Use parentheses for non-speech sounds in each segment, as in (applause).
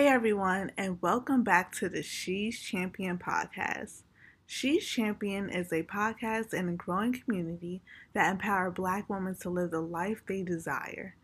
Hey everyone, and welcome back to the She's Champion podcast. She's Champion is a podcast and a growing community that empower Black women to live the life they desire.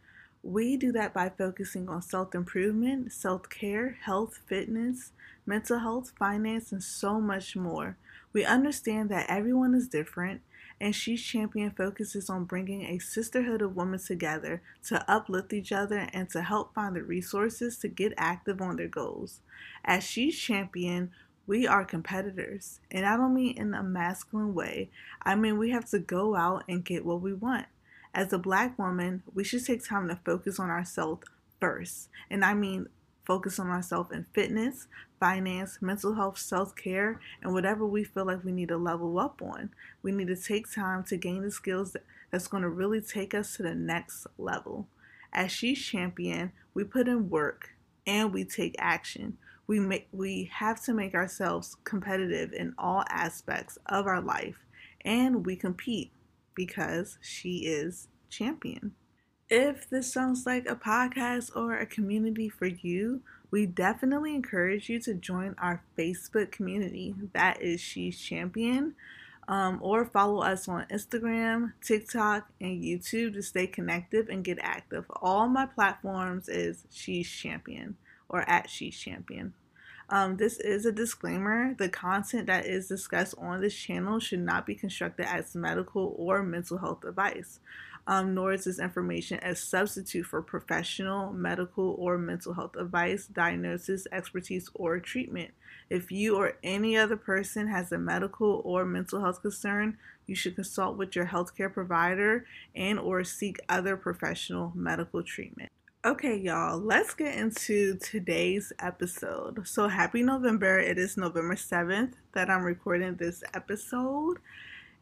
We do that by focusing on self improvement, self care, health, fitness, mental health, finance, and so much more. We understand that everyone is different and She's Champion focuses on bringing a sisterhood of women together to uplift each other and to help find the resources to get active on their goals. As She's Champion, we are competitors, and I don't mean in a masculine way. I mean we have to go out and get what we want. As a black woman, we should take time to focus on ourselves first. And I mean focus on ourselves in fitness, finance, mental health, self care, and whatever we feel like we need to level up on. We need to take time to gain the skills that's going to really take us to the next level. As She's Champion, we put in work and we take action. We make we have to make ourselves competitive in all aspects of our life and we compete because she is champion. If this sounds like a podcast or a community for you, we definitely encourage you to join our Facebook community. That is She's Champion. Um, or follow us on Instagram, TikTok, and YouTube to stay connected and get active. All my platforms is She's Champion or at She's Champion. Um, this is a disclaimer. The content that is discussed on this channel should not be constructed as medical or mental health advice um, nor is this information a substitute for professional, medical, or mental health advice, diagnosis, expertise, or treatment. If you or any other person has a medical or mental health concern, you should consult with your healthcare provider and or seek other professional medical treatment. Okay, y'all, let's get into today's episode. So, happy November. It is November 7th that I'm recording this episode.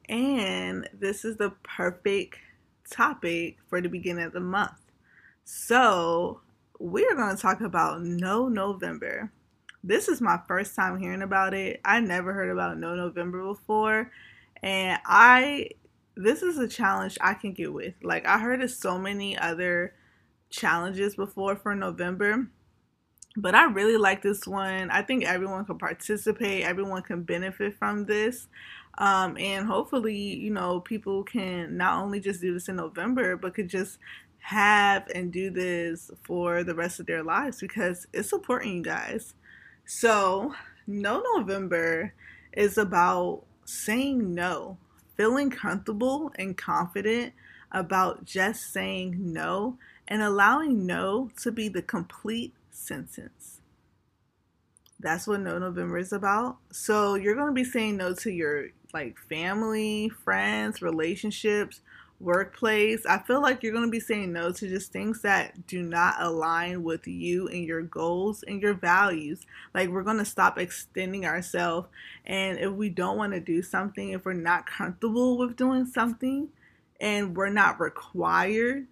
And this is the perfect topic for the beginning of the month. So, we're going to talk about No November. This is my first time hearing about it. I never heard about No November before. And I, this is a challenge I can get with. Like, I heard of so many other challenges before for November. But I really like this one. I think everyone can participate, everyone can benefit from this. Um, and hopefully, you know, people can not only just do this in November, but could just have and do this for the rest of their lives because it's supporting you guys. So, No November is about saying no, feeling comfortable and confident about just saying no and allowing no to be the complete sentence. That's what No November is about. So you're going to be saying no to your like family, friends, relationships, workplace. I feel like you're going to be saying no to just things that do not align with you and your goals and your values. Like we're going to stop extending ourselves and if we don't want to do something, if we're not comfortable with doing something and we're not required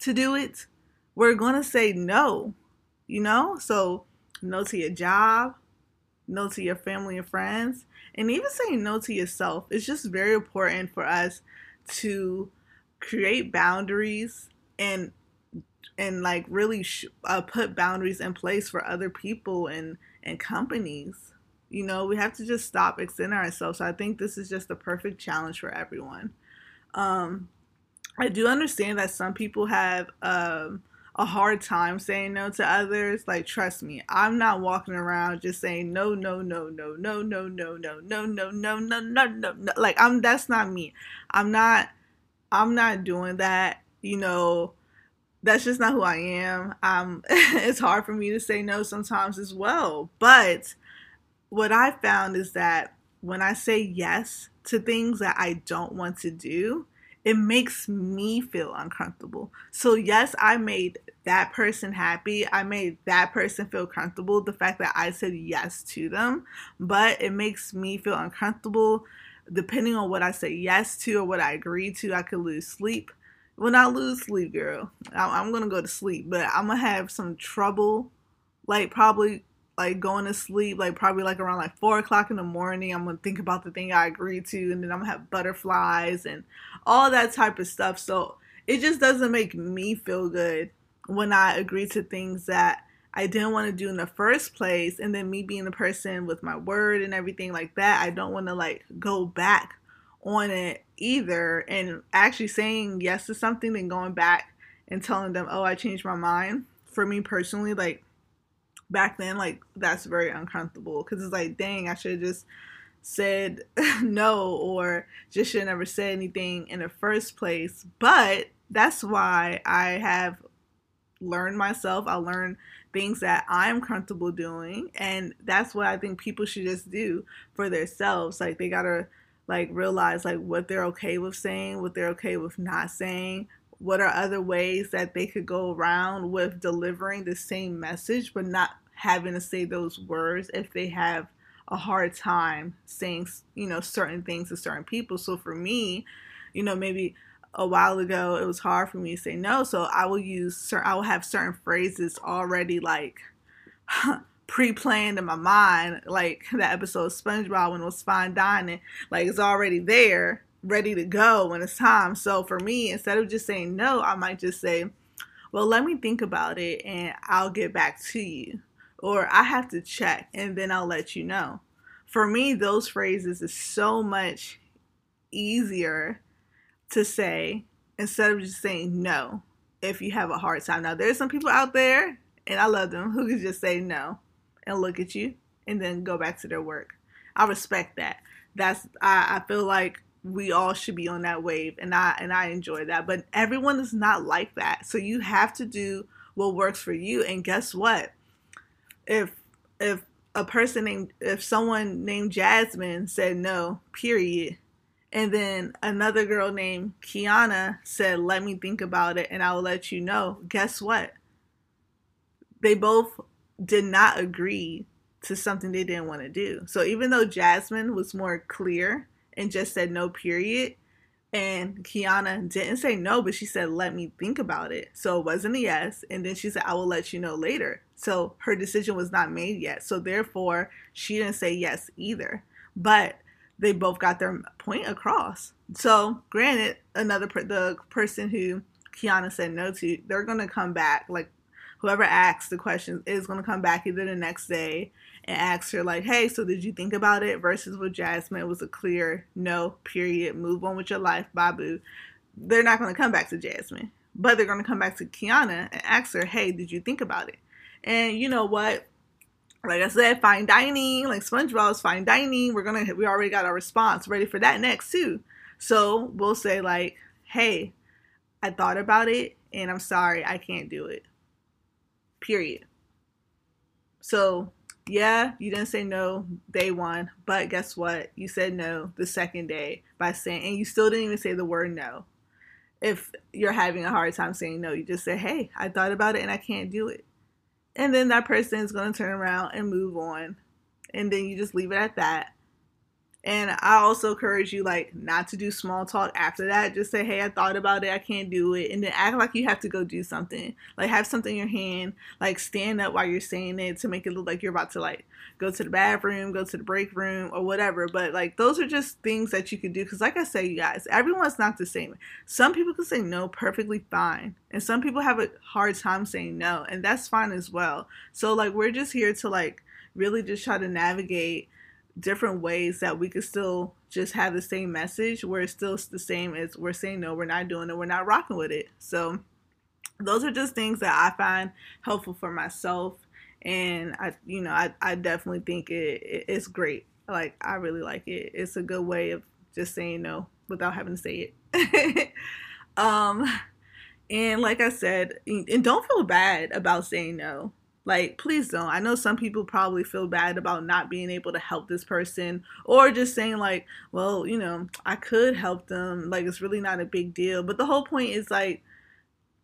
to do it, we're going to say no. You know? So no to your job, no to your family and friends, and even saying no to yourself. It's just very important for us to create boundaries and and like really sh- uh, put boundaries in place for other people and and companies. You know, we have to just stop extending ourselves. So I think this is just the perfect challenge for everyone. Um, I do understand that some people have um, a hard time saying no to others, like trust me, I'm not walking around just saying no, no, no, no, no, no, no, no, no, no, no, no, no, no. Like I'm that's not me. I'm not I'm not doing that, you know. That's just not who I am. Um it's hard for me to say no sometimes as well. But what I found is that when I say yes to things that I don't want to do, it makes me feel uncomfortable. So, yes, I made that person happy. I made that person feel comfortable. The fact that I said yes to them, but it makes me feel uncomfortable. Depending on what I say yes to or what I agree to, I could lose sleep. When I lose sleep, girl, I'm gonna go to sleep, but I'm gonna have some trouble, like probably like going to sleep, like probably like around like four o'clock in the morning. I'm gonna think about the thing I agreed to, and then I'm gonna have butterflies and all that type of stuff. So it just doesn't make me feel good when I agree to things that I didn't want to do in the first place. And then me being a person with my word and everything like that, I don't want to like go back on it either. And actually saying yes to something and going back and telling them, oh, I changed my mind. For me personally, like back then, like that's very uncomfortable because it's like, dang, I should have just said (laughs) no or just should never said anything in the first place. But that's why I have learned myself. I learn things that I'm comfortable doing. And that's what I think people should just do for themselves. Like they gotta like realize like what they're okay with saying, what they're okay with not saying, what are other ways that they could go around with delivering the same message but not having to say those words if they have a hard time saying you know certain things to certain people so for me you know maybe a while ago it was hard for me to say no so i will use i will have certain phrases already like (laughs) pre-planned in my mind like that episode of spongebob when it was fine dining like it's already there ready to go when it's time. So for me, instead of just saying no, I might just say, well, let me think about it and I'll get back to you. Or I have to check and then I'll let you know. For me, those phrases is so much easier to say instead of just saying no if you have a hard time. Now, there's some people out there, and I love them, who can just say no and look at you and then go back to their work. I respect that. That's I, I feel like we all should be on that wave and I and I enjoy that. But everyone is not like that. So you have to do what works for you. And guess what? If if a person named if someone named Jasmine said no, period. And then another girl named Kiana said, Let me think about it and I will let you know. Guess what? They both did not agree to something they didn't want to do. So even though Jasmine was more clear and just said no, period. And Kiana didn't say no, but she said, let me think about it. So it wasn't a yes. And then she said, I will let you know later. So her decision was not made yet. So therefore, she didn't say yes either. But they both got their point across. So granted, another per- the person who Kiana said no to, they're gonna come back. Like whoever asks the question is gonna come back either the next day and ask her like, "Hey, so did you think about it?" Versus with Jasmine it was a clear no, period, move on with your life, babu. They're not to come back to Jasmine, but they're to come back to Kiana and ask her, "Hey, did you think about it?" And you know what? Like I said, fine dining, like SpongeBob's fine dining. We're gonna, we already got our response ready for that next too. So we'll say like, "Hey, I thought about it, and I'm sorry, I can't do it." Period. So yeah, you didn't say no day one, but guess what? You said no the second day by saying, and you still didn't even say the word no. If you're having a hard time saying no, you just say, hey, I thought about it and I can't do it. And then that person is going to turn around and move on. And then you just leave it at that. And I also encourage you like not to do small talk after that. Just say, "Hey, I thought about it. I can't do it." And then act like you have to go do something. Like have something in your hand, like stand up while you're saying it to make it look like you're about to like go to the bathroom, go to the break room or whatever. But like those are just things that you could do cuz like I say, you guys, everyone's not the same. Some people can say no perfectly fine, and some people have a hard time saying no, and that's fine as well. So like we're just here to like really just try to navigate different ways that we could still just have the same message. Where it's still the same as we're saying no we're not doing it we're not rocking with it. So those are just things that i find helpful for myself. And i you know i, I definitely think it, it it's great. Like i really like it. It's a good way of just saying no without having to say it. (laughs) Um and like i said and don't feel bad about saying no like, please don't. I know some people probably feel bad about not being able to help this person or just saying, like, well, you know, I could help them. Like, it's really not a big deal. But the whole point is, like,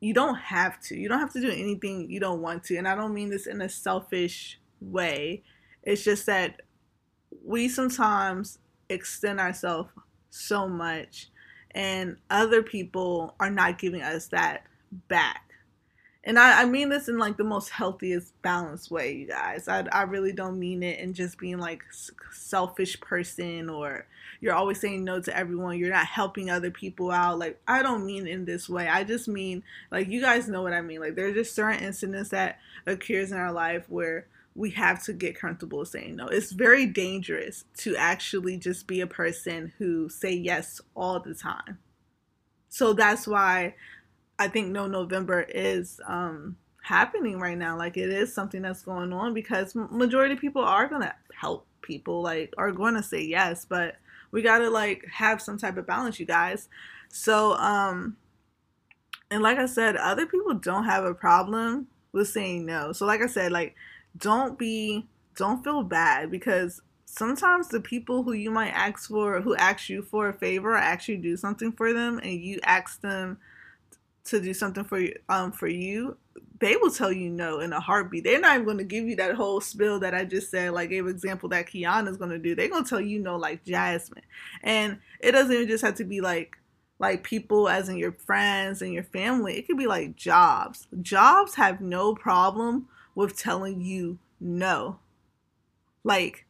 you don't have to. You don't have to do anything you don't want to. And I don't mean this in a selfish way. It's just that we sometimes extend ourselves so much, and other people are not giving us that back and I, I mean this in like the most healthiest balanced way you guys. I, I really don't mean it in just being like selfish person or you're always saying no to everyone you're not helping other people out. Like i don't mean in this way. I just mean like you guys know what i mean. Like there's just certain incidents that occurs in our life where we have to get comfortable saying no. It's very dangerous to actually just be a person who say yes all the time. So that's why I think No November is um, happening right now. Like it is something that's going on because majority of people are gonna help people, like are going to say yes, but we gotta like have some type of balance, you guys. So um, and like I said, other people don't have a problem with saying no. So like I said, like don't be don't feel bad because sometimes the people who you might ask for who ask you for a favor or actually do something for them and you ask them to do something for you um for you they will tell you no in a heartbeat. They're not even going to give you that whole spill that i just said like gave example that kiana's going to do. They're going to tell you no like jasmine. And it doesn't even just have to be like like people as in your friends and your family. It could be like jobs. Jobs have no problem with telling you no. Like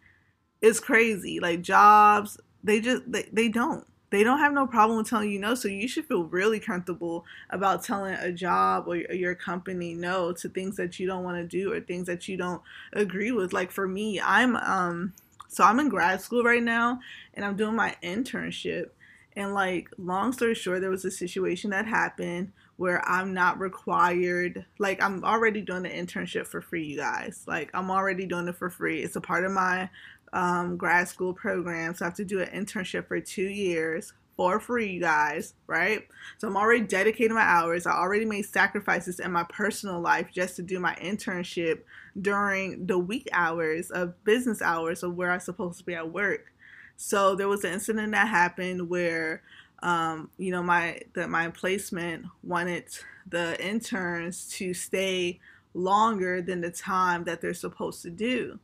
it's crazy. Like jobs they just they, they don't they don't have no problem telling you no. So you should feel really comfortable about telling a job or your company no to things that you don't want to do or things that you don't agree with. Like for me, I'm um so I'm in grad school right now and I'm doing my internship. And like long story short, there was a situation that happened where I'm not required like I'm already doing the internship for free, you guys. Like I'm already doing it for free. It's a part of my um, grad school program. So I have to do an internship for two years for free, you guys, right? So I'm already dedicating my hours. I already made sacrifices in my personal life just to do my internship during the week hours of business hours of where I'm supposed to be at work. So there was an incident that happened where, um, you know, my that my placement wanted the interns to stay longer than the time that they're supposed to do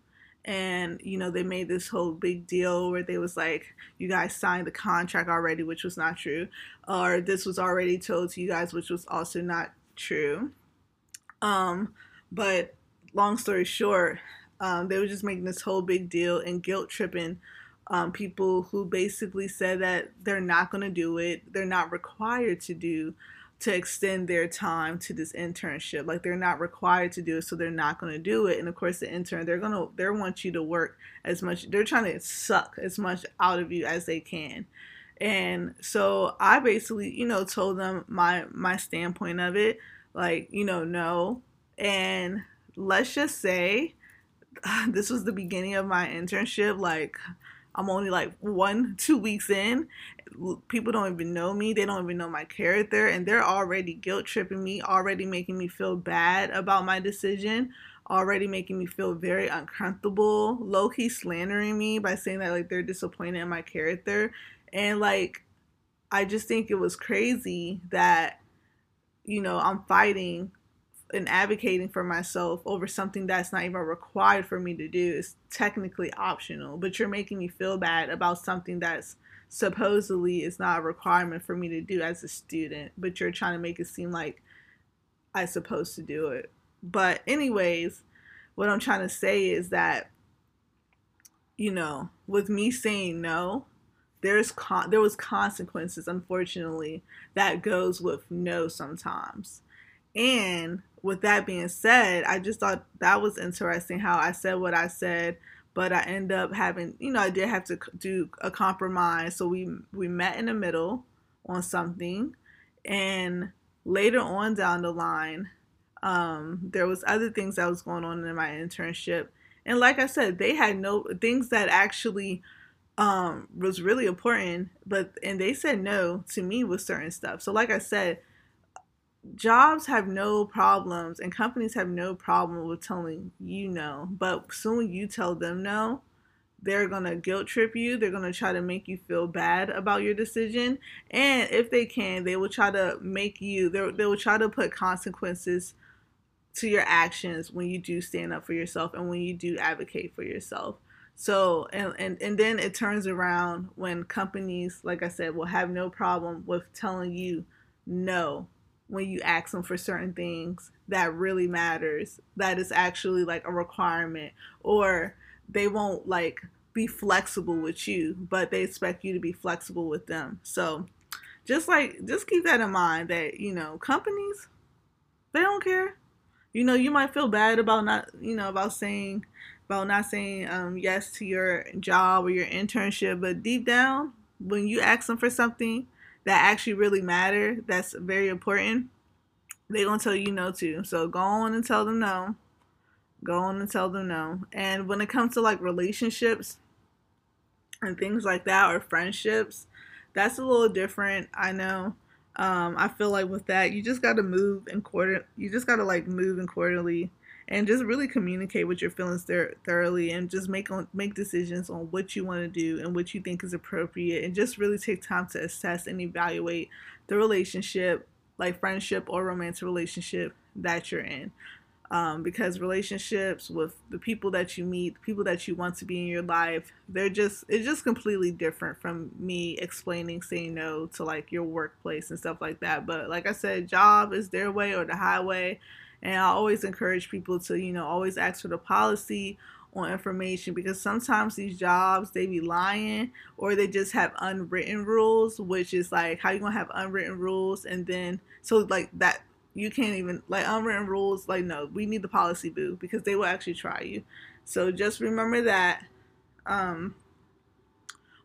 and you know they made this whole big deal where they was like you guys signed the contract already which was not true or this was already told to you guys which was also not true. Um but long story short um, they were just making this whole big deal and guilt tripping um, people who basically said that they're not going to do it they're not required to do to extend their time to this internship. Like they're not required to do it, so they're not going to do it. And of course, the intern they're gonna they want you to work as much. They're trying to suck as much out of you as they can. And so I basically, you know, told them my my standpoint of it, like you know, no. And let's just say (sighs) this was the beginning of my internship. Like I'm only like one, (laughs) two weeks in, people don't even know me. They don't even know my character and they're already guilt tripping me already making me feel bad about my decision already making me feel very uncomfortable low-key slandering me by saying that like they're disappointed in my character. And like i just think it was crazy that you know i'm fighting and advocating for myself over something that's not even required for me to do is technically optional but you're making me feel bad about something that's supposedly is not a requirement for me to do as a student, but you're trying to make it seem like I'm supposed to do it. But, anyways, what I'm trying to say is that, you know, with me saying no, there's con- there was consequences, unfortunately, that goes with no sometimes. And with that being said, I just thought that was interesting how I said what I said but I end up having, you know, I did have to do a compromise. So we we met in the middle on something, and later on down the line, um, there was other things that was going on in my internship, and like I said, they had no things that actually um, was really important, but and they said no to me with certain stuff. So like I said, jobs have no problems and companies have no problem with telling you no. But soon you tell them no, they're going to guilt trip you. They're going to try to make you feel bad about your decision. And if they can, they will try to make you, they will try to put consequences to your actions when you do stand up for yourself and when you do advocate for yourself. So, and, and, and then it turns around when companies, like I said, will have no problem with telling you no when you ask them for certain things that really matters that is actually like a requirement or they won't like be flexible with you but they expect you to be flexible with them. So just like just keep that in mind that you know companies they don't care. You know you might feel bad about not you know about saying about not saying um, yes to your job or your internship but deep down when you ask them for something that actually really matter that's very important they're gonna tell you no to. So go on and tell them no. Go on and tell them no. And when it comes to like relationships and things like that or friendships, that's a little different. I know. Um, I feel like with that, you just gotta move and quarter. You just gotta like move and quarterly, and just really communicate with your feelings there thoroughly, and just make on make decisions on what you want to do and what you think is appropriate, and just really take time to assess and evaluate the relationship like friendship or romantic relationship that you're in. Um, because relationships with the people that you meet, the people that you want to be in your life, they're just it's just completely different from me explaining saying no to like your workplace and stuff like that. But like I said, job is their way or the highway, and I always encourage people to you know always ask for the policy on information because sometimes these jobs they be lying or they just have unwritten rules which is like how you gonna have unwritten rules and then so like that you can't even like unwritten rules like no we need the policy boo because they will actually try you. So just remember that um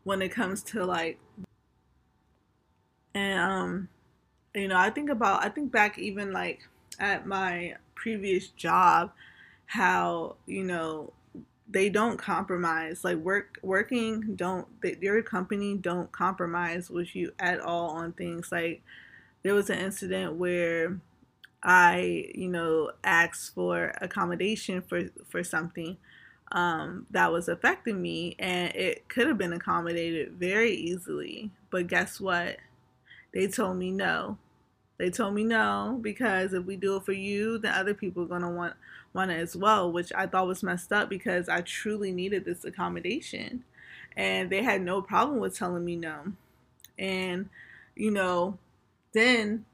when it comes to like and um you know i think about i think back even like at my previous job how you know they don't compromise. Like work working don't they, your company don't compromise with you at all on things. Like there was an incident where i you know asked for accommodation for for something um, that was affecting me and it could have been accommodated very easily. But guess what? They told me no they told me no because if we do it for you then other people are going to want want it as well, which I thought was messed up because I truly needed this accommodation. And they had no problem with telling me no. And, you know, then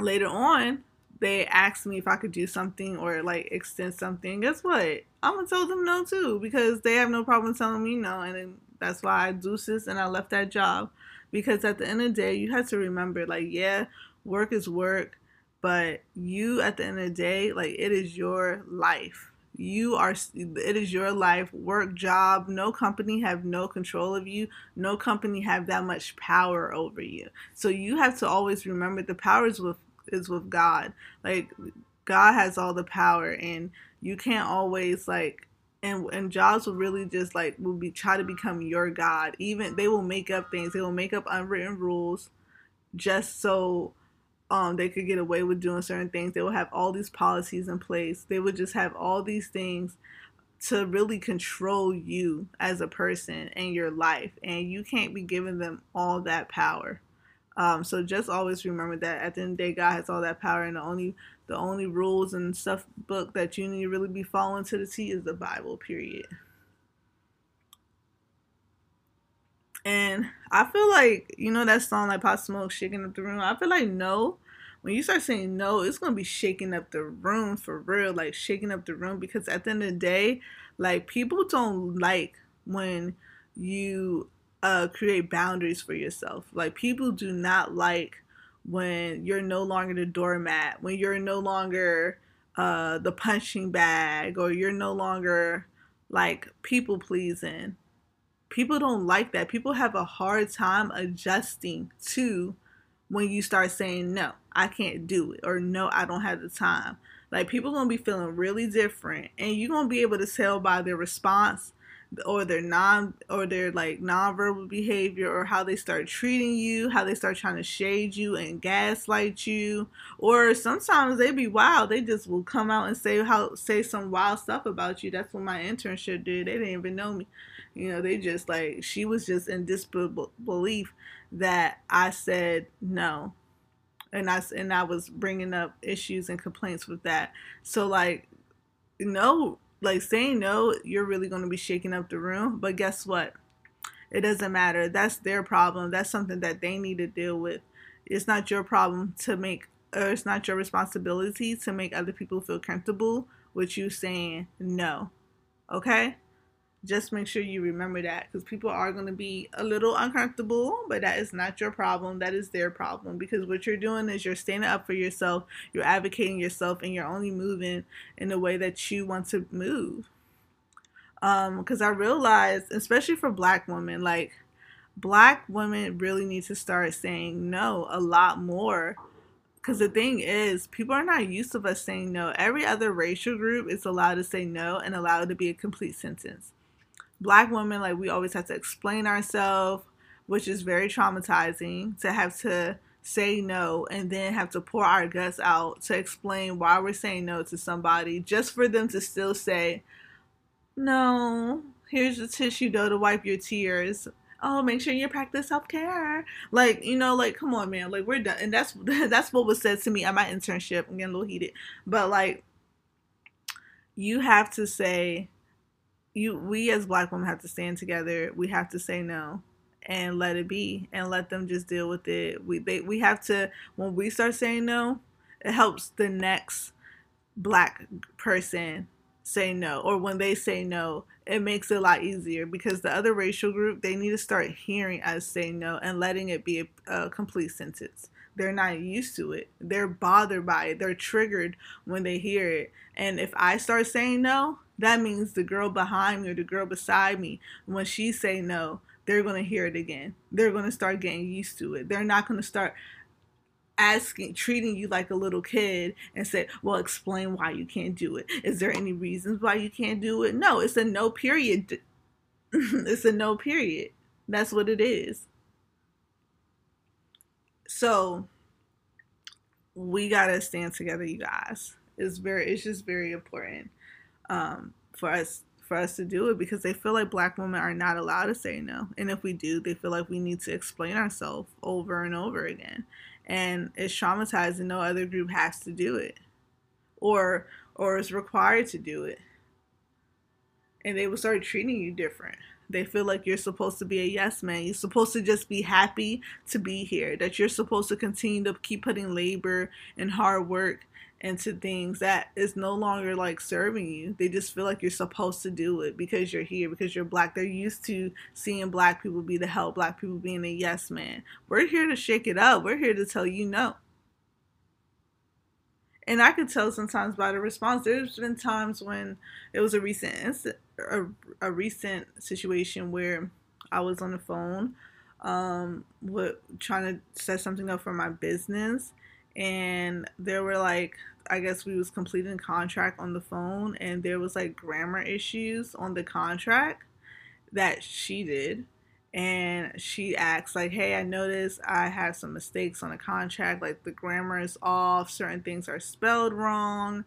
later on, they asked me if I could do something or like extend something. Guess what? I'm gonna tell them no too because they have no problem telling me no. And that's why I deuces and I left that job. Because at the end of the day, you have to remember like, yeah, work is work but you at the end of the day like it is your life. You are it is your life. Work job no company have no control of you. No company have that much power over you. So you have to always remember the power is with is with god. Like god has all the power and you can't always like and and jobs will really just like will be try to become your god even they will make up things they will make up unwritten rules just so um, they could get away with doing certain things. They will have all these policies in place. They would just have all these things to really control you as a person and your life. And you can't be giving them all that power. Um, so just always remember that at the end of the day, God has all that power, and the only the only rules and stuff book that you need to really be following to the T is the Bible. Period. And I feel like you know that song like Pop Smoke shaking up the room. I feel like no, when you start saying no, it's gonna be shaking up the room for real, like shaking up the room because at the end of the day, like people don't like when you uh create boundaries for yourself. Like people do not like when you're no longer the doormat, when you're no longer uh the punching bag or you're no longer like people pleasing. People don't like that. People have a hard time adjusting to when you start saying no, I can't do it or no, I don't have the time. Like people gonna be feeling really different, and you're gonna be able to tell by their response or their non or their like nonverbal behavior or how they start treating you, how they start trying to shade you and gaslight you, or sometimes they be wild. They just will come out and say how say some wild stuff about you. That's what my internship did. They didn't even know me. You know, they just like she was just in disbelief that I said no. And I and I was bringing up issues and complaints with that. So like no, like saying no, you're really going to be shaking up the room, but guess what? It doesn't matter. That's their problem. That's something that they need to deal with. It's not your problem to make or it's not your responsibility to make other people feel comfortable with you saying no. Okay? Just make sure you remember that because people are going to be a little uncomfortable, but that is not your problem. That is their problem because what you're doing is you're standing up for yourself, you're advocating yourself, and you're only moving in the way that you want to move. Um, because I realized, especially for black women, like black women really need to start saying no a lot more because the thing is, people are not used to us saying no. Every other racial group is allowed to say no and allowed to be a complete sentence. Black women, like, we always have to explain ourselves, which is very traumatizing to have to say no and then have to pour our guts out to explain why we're saying no to somebody just for them to still say, no, here's the tissue though to wipe your tears oh, make sure you practice self care. Like, you know, like, come on, man. Like, we're done. And that's (laughs) that's what was said to me at my internship. I'm getting a little heated, but like, you have to say, you we as black women have to stand together. We have to say no and let it be and let them just deal with it. We they we have to when we start saying no, it helps the next black person say no. Or when they say no it makes it a lot easier because the other racial group they need to start hearing us say no and letting it be a, a, complete sentence. They're not used to it. They're bothered by it. They're triggered when they hear it. And if i start saying no that means the girl behind me or the girl beside me when she say no they're going to hear it again. They're going to start getting used to it. They're not going to start asking treating you like a little kid and say well explain why you can't do it. Is there any reasons why you can't do it? No it's a no period. (laughs) It's a no period. That's what it is. So we gotta stand together you guys. It's very it's just very important um, for us for us to do it because they feel like black women are not allowed to say no. And if we do they feel like we need to explain ourselves over and over again. And it's traumatizing no other group has to do it or or is required to do it. And they will start treating you different. They feel like you're supposed to be a yes man. You're supposed to just be happy to be here that you're supposed to continue to keep putting labor and hard work into things that is no longer like serving you. They just feel like you're supposed to do it because you're here, because you're black. They're used to seeing black people be the help, black people being a yes man. We're here to shake it up. We're here to tell you no. And I could tell sometimes by the response. There's been times when it was a recent a, a recent situation where I was on the phone um with trying to set something up for my business and there were like I guess we was completing contract on the phone and there was like grammar issues on the contract that she did. And she asked like hey i noticed i have some mistakes on the contract like the grammar is off certain things are spelled wrong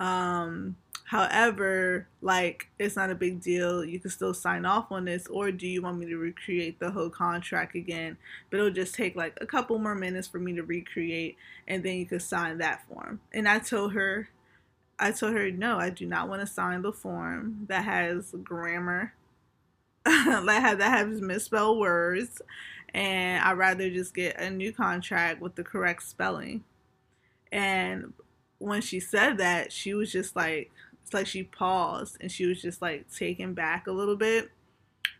um However, like it's not a big deal. You can still sign off on this, or do you want me to recreate the whole contract again? But it'll just take like a couple more minutes for me to recreate, and then you can sign that form. And I told her, I told her, no, I do not want to sign the form that has grammar, (laughs) that has misspelled words, and I'd rather just get a new contract with the correct spelling. And when she said that, she was just like like she paused and she was just like taken back a little bit.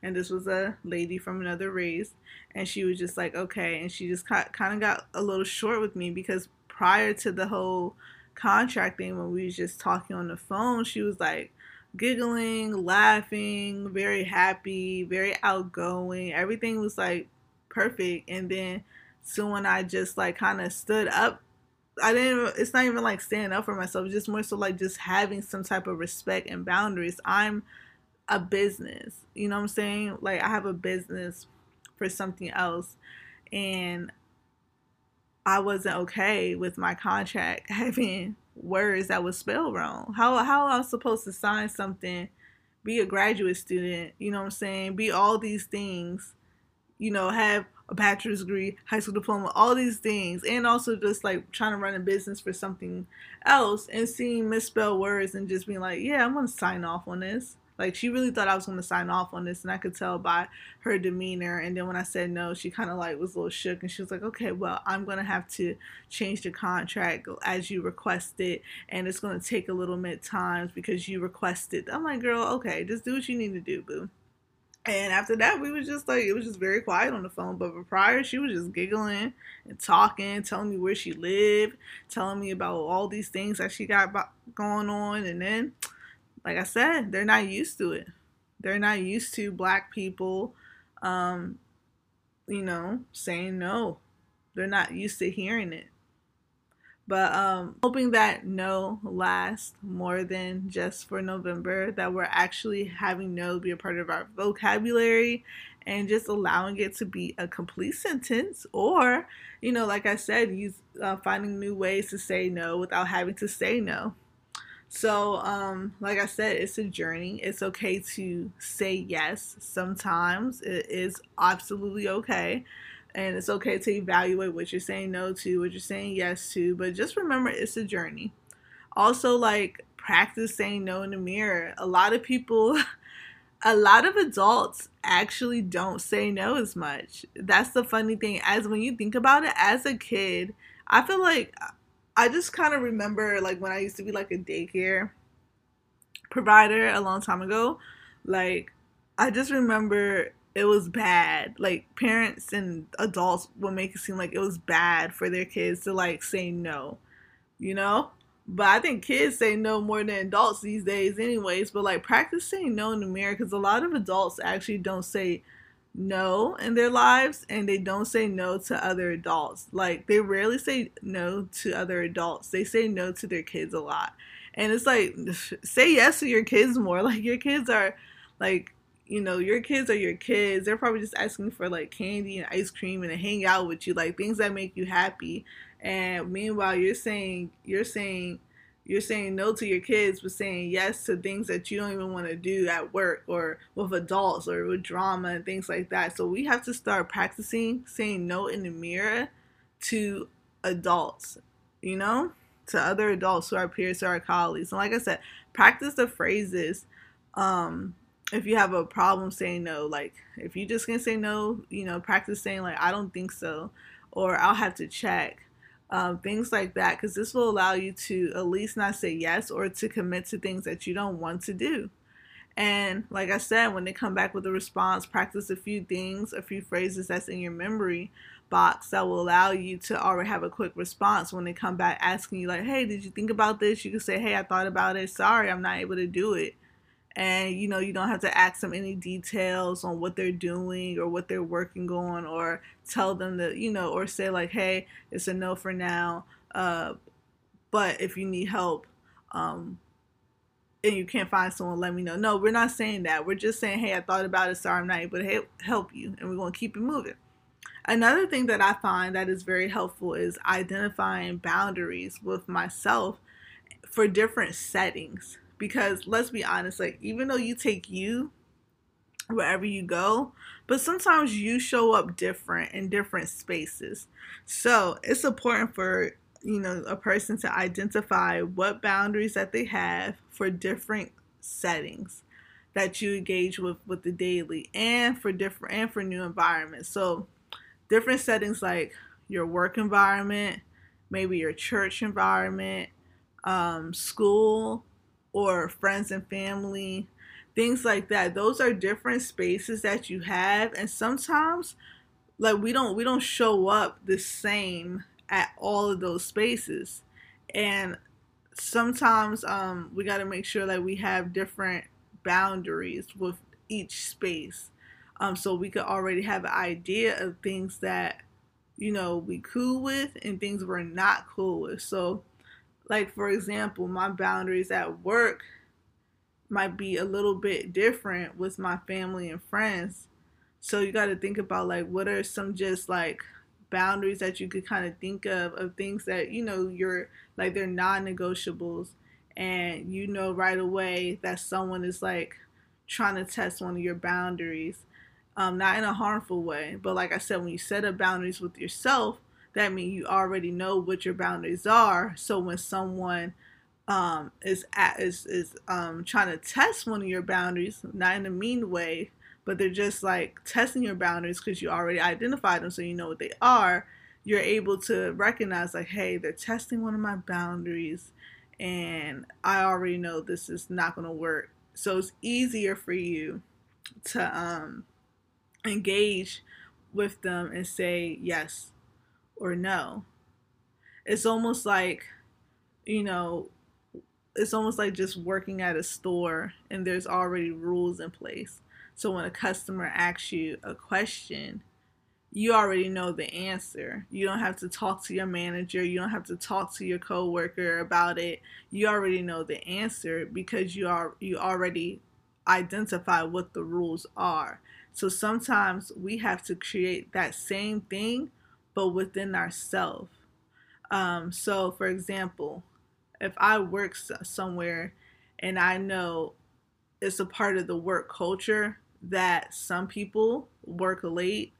And this was a lady from another race. And she was just like, okay. And she just kind of got a little short with me because prior to the whole contract thing, when we was just talking on the phone, she was like, giggling, laughing, very happy, very outgoing. Everything was like perfect. And then soon I just like kind of stood up I didn't. It's not even like standing up for myself. It's just more so like just having some type of respect and boundaries. I'm a business. You know what I'm saying? Like I have a business for something else, and I wasn't okay with my contract (laughs) having words that was spelled wrong. How how am supposed to sign something? Be a graduate student. You know what I'm saying? Be all these things. You know, have a bachelor's degree, high school diploma, all these things, and also just like trying to run a business for something else and seeing misspelled words and just being like, yeah, I'm gonna sign off on this. Like she really thought I was to sign off on this, and I could tell by her demeanor. And then when I said no, she kind of like was a little shook, and she was like, "Okay, well, I'm to have to change the contract as you requested, and it's to take a little bit times because you requested." I'm like, "Girl, okay, just do what you need to do, boo." And after that, we was just like, it was just very quiet on the phone. But prior, she was just giggling and talking, telling me where she lived, telling me about all these things that she got going on. And then, like I said, they're not used to it. They're not used to black people, um, you know, saying no. They're not used to hearing it. But um, hoping that no lasts more than just for November, that we're actually having no be a part of our vocabulary and just allowing it to be a complete sentence or, you know, like I said, use uh, finding new ways to say no without having to say no. So, um, like I said, it's a journey. It's okay to say yes sometimes. It is absolutely okay and it's okay to evaluate what you're saying no to, what you're saying yes to, but just remember it's a journey. Also, like practice saying no in the mirror. A lot of people, (laughs) a lot of adults actually don't say no as much. That's the funny thing. As when you think about it, as a kid, I feel like I just kind of remember like when I used to be like a daycare provider a long time ago. Like, I just remember it was bad. Like parents and adults would make it seem like it was bad for their kids to like say no, you know? But I think kids say no more than adults these days, anyways. But like practice saying no in the mirror because a lot of adults actually don't say no in their lives and they don't say no to other adults. Like they rarely say no to other adults, they say no to their kids a lot. And it's like, (sighs) say yes to your kids more. (laughs) Like your kids are like you know, your kids are your kids. They're probably just asking for like candy and ice cream and to hang out with you, like things that make you happy. And meanwhile, you're saying you're saying you're saying no to your kids, but saying yes to things that you don't even want to do at work or with adults or with drama and things like that. So we have to start practicing saying no in the mirror to adults, you know, to other adults who are peers, to our colleagues. And like I said, practice the phrases um, if you have a problem saying no, like if you just gonna say no, you know, practice saying like I don't think so, or I'll have to check, um, things like that, because this will allow you to at least not say yes or to commit to things that you don't want to do. And like I said, when they come back with a response, practice a few things, a few phrases that's in your memory box that will allow you to already have a quick response when they come back asking you like, "Hey, did you think about this?" You can say, "Hey, I thought about it. Sorry, I'm not able to do it." And you know you don't have to ask them any details on what they're doing or what they're working on or tell them that you know or say like hey it's a no for now uh, but if you need help um, and you can't find someone let me know. No we're not saying that. We're just saying hey i thought about it. Sorry i'm not able to help you and we're going to keep it moving. Another thing that i find that is very helpful is identifying boundaries with myself for different settings because let's be honest, like even though you take you wherever you go, but sometimes you show up different in different spaces. So it's important for you know a person to identify what boundaries that they have for different settings that you engage with with the daily and for different and for new environments. So different settings like your work environment, maybe your church environment, um, school, or friends and family, things like that. Those are different spaces that you have and sometimes like we don't we don't show up the same at all of those spaces. And sometimes um we got to make sure that we have different boundaries with each space. Um so we could already have an idea of things that you know we cool with and things we're not cool with. So like for example, my boundaries at work might be a little bit different with my family and friends. So you got to think about like what are some just like boundaries that you could kind of think of of things that you know you're like they're non-negotiables and you know right away that someone is like trying to test one of your boundaries um, not in a harmful way but like i said when you set up boundaries with yourself that means you already know what your boundaries are. So when someone um, is at, is is um, trying to test one of your boundaries, not in a mean way, but they're just like testing your boundaries because you already identified them, so you know what they are. You're able to recognize like, hey, they're testing one of my boundaries, and I already know this is not going to work. So it's easier for you to um, engage with them and say yes or no. It's almost like, you know, it's almost like just working at a store and there's already rules in place. So when a customer asks you a question, you already know the answer. You don't have to talk to your manager, you don't have to talk to your coworker about it. You already know the answer because you are you already identify what the rules are. So sometimes we have to create that same thing but within ourselves. Um, so for example, if I work somewhere and I know it's a part of the work culture that some people work late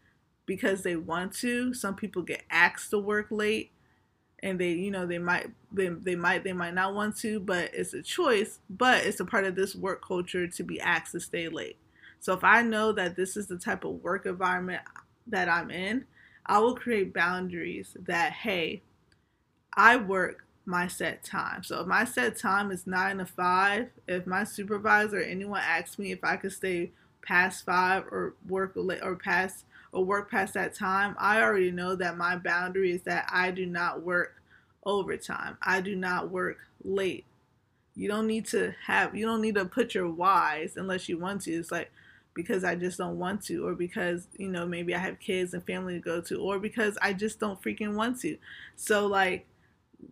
because they want to. Some people get asked to work late and they, you know, they might they, they might they might not want to, but it's a choice, but it's a part of this work culture to be asked to stay late. So if I know that this is the type of work environment that I'm in, I will create boundaries that hey, I work my set time. So if my set time is nine to five, if my supervisor or anyone asks me if I could stay past five or work late or past or work past that time, I already know that my boundary is that I do not work overtime. I do not work late. You don't need to have you don't need to put your whys unless you want to. It's like because I just don't want to, or because, you know, maybe I have kids and family to go to, or because I just don't freaking want to. So like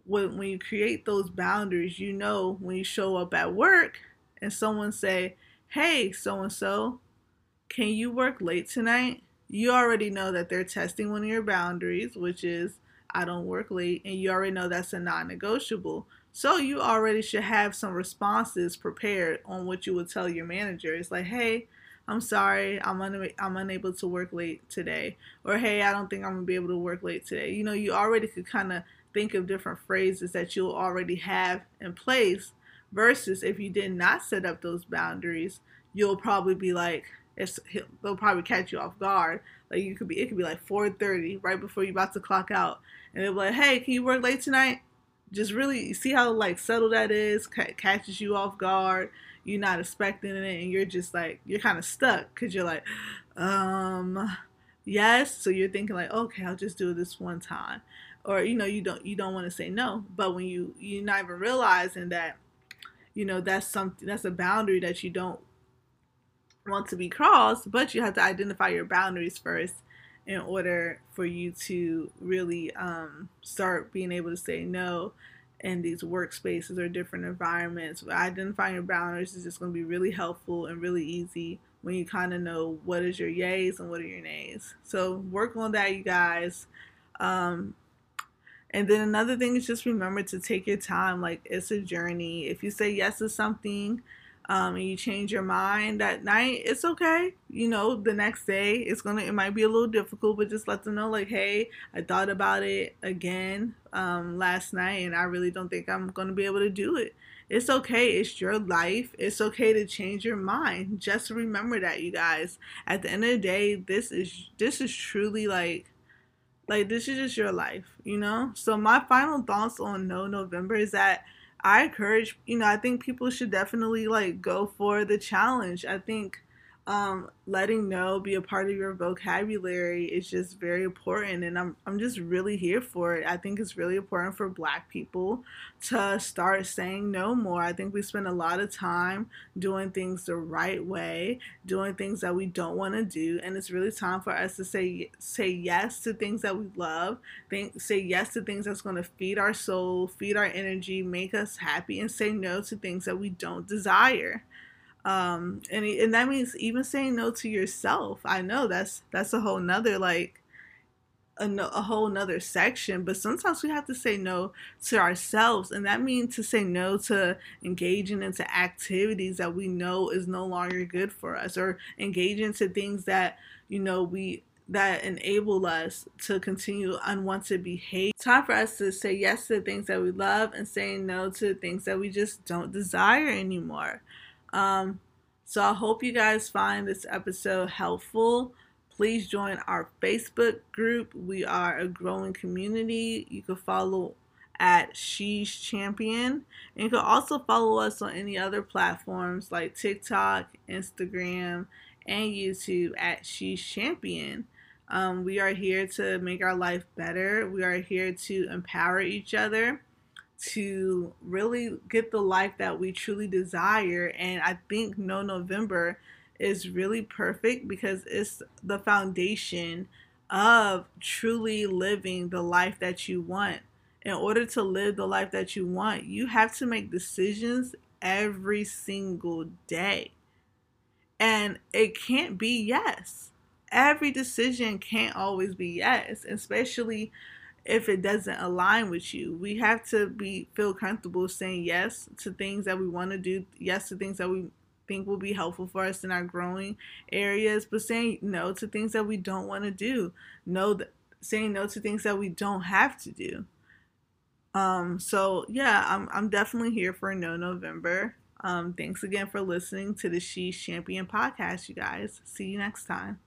when when you create those boundaries, you know when you show up at work and someone say, "Hey, so and so, can you work late tonight?" You already know that they're testing one of your boundaries, which is I don't work late, and you already know that's a non-negotiable. So you already should have some responses prepared on what you would tell your manager. It's like, "Hey, I'm sorry, I'm un- I'm unable to work late today," or "Hey, I don't think I'm gonna be able to work late today." You know, you already could kind of think of different phrases that you'll already have in place versus if you did not set up those boundaries you'll probably be like it's they'll probably catch you off guard. Like you could be it could be like 4:30 right before you're about to clock out. And they'll be like hey can you work late tonight? Just really see how like subtle that is catches you off guard you're not expecting it and you're just like you're kind of stuck because you're like um yes. So you're thinking like okay i'll just do this one time. Or you know you don't you don't want to say no. But when you you're not even realizing that you know that's something that's a boundary that you don't want to be crossed but you have to identify your boundaries first in order for you to really um, start being able to say no in these workspaces or different environments identifying your boundaries is just going to be really helpful and really easy when you kind of know what is your yays and what are your nays so work on that you guys um, and then another thing is just remember to take your time. Like it's a journey. If you say yes to something um, and you change your mind that night, it's okay. You know, the next day it's gonna it might be a little difficult, but just let them know like, hey, I thought about it again um, last night, and I really don't think I'm gonna be able to do it. It's okay. It's your life. It's okay to change your mind. Just remember that, you guys. At the end of the day, this is this is truly like like this is just your life, you know? So my final thoughts on No November is that I encourage, you know, I think people should definitely like go for the challenge. I think um, letting no be a part of your vocabulary is just very important and I'm, I'm just really here for it. I think it's really important for black people to start saying no more. I think we spend a lot of time doing things the right way doing things that we don't want to do and it's really time for us to say say yes to things that we love think say yes to things that's going to feed our soul feed our energy make us happy and say no to things that we don't desire um and and that means even saying no to yourself i know that's that's a whole nother like a, a whole nother section but sometimes we have to say no to ourselves and that means to say no to engaging into activities that we know is no longer good for us or engaging into things that you know we that enable us to continue unwanted behavior. Time for us to say yes to the things that we love and saying no to the things that we just don't desire anymore. Um, so I hope you guys find this episode helpful. Please join our Facebook group. We are a growing community. You can follow at She's Champion. And you can also follow us on any other platforms like TikTok, Instagram, and YouTube at She's Champion. Um, we are here to make our life better. We are here to empower each other to really get the life that we truly desire. And I think No November is really perfect because it's the foundation of truly living the life that you want. In order to live the life that you want, you have to make decisions every single day. And it can't be yes every decision can't always be yes, especially if it doesn't align with you. We have to be feel comfortable saying yes to things that we want to do, yes to things that we think will be helpful for us in our growing areas, but saying no to things that we don't want to do. No saying no to things that we don't have to do. Um so yeah, I'm I'm definitely here for no November. Um thanks again for listening to the She's Champion podcast, you guys. See you next time.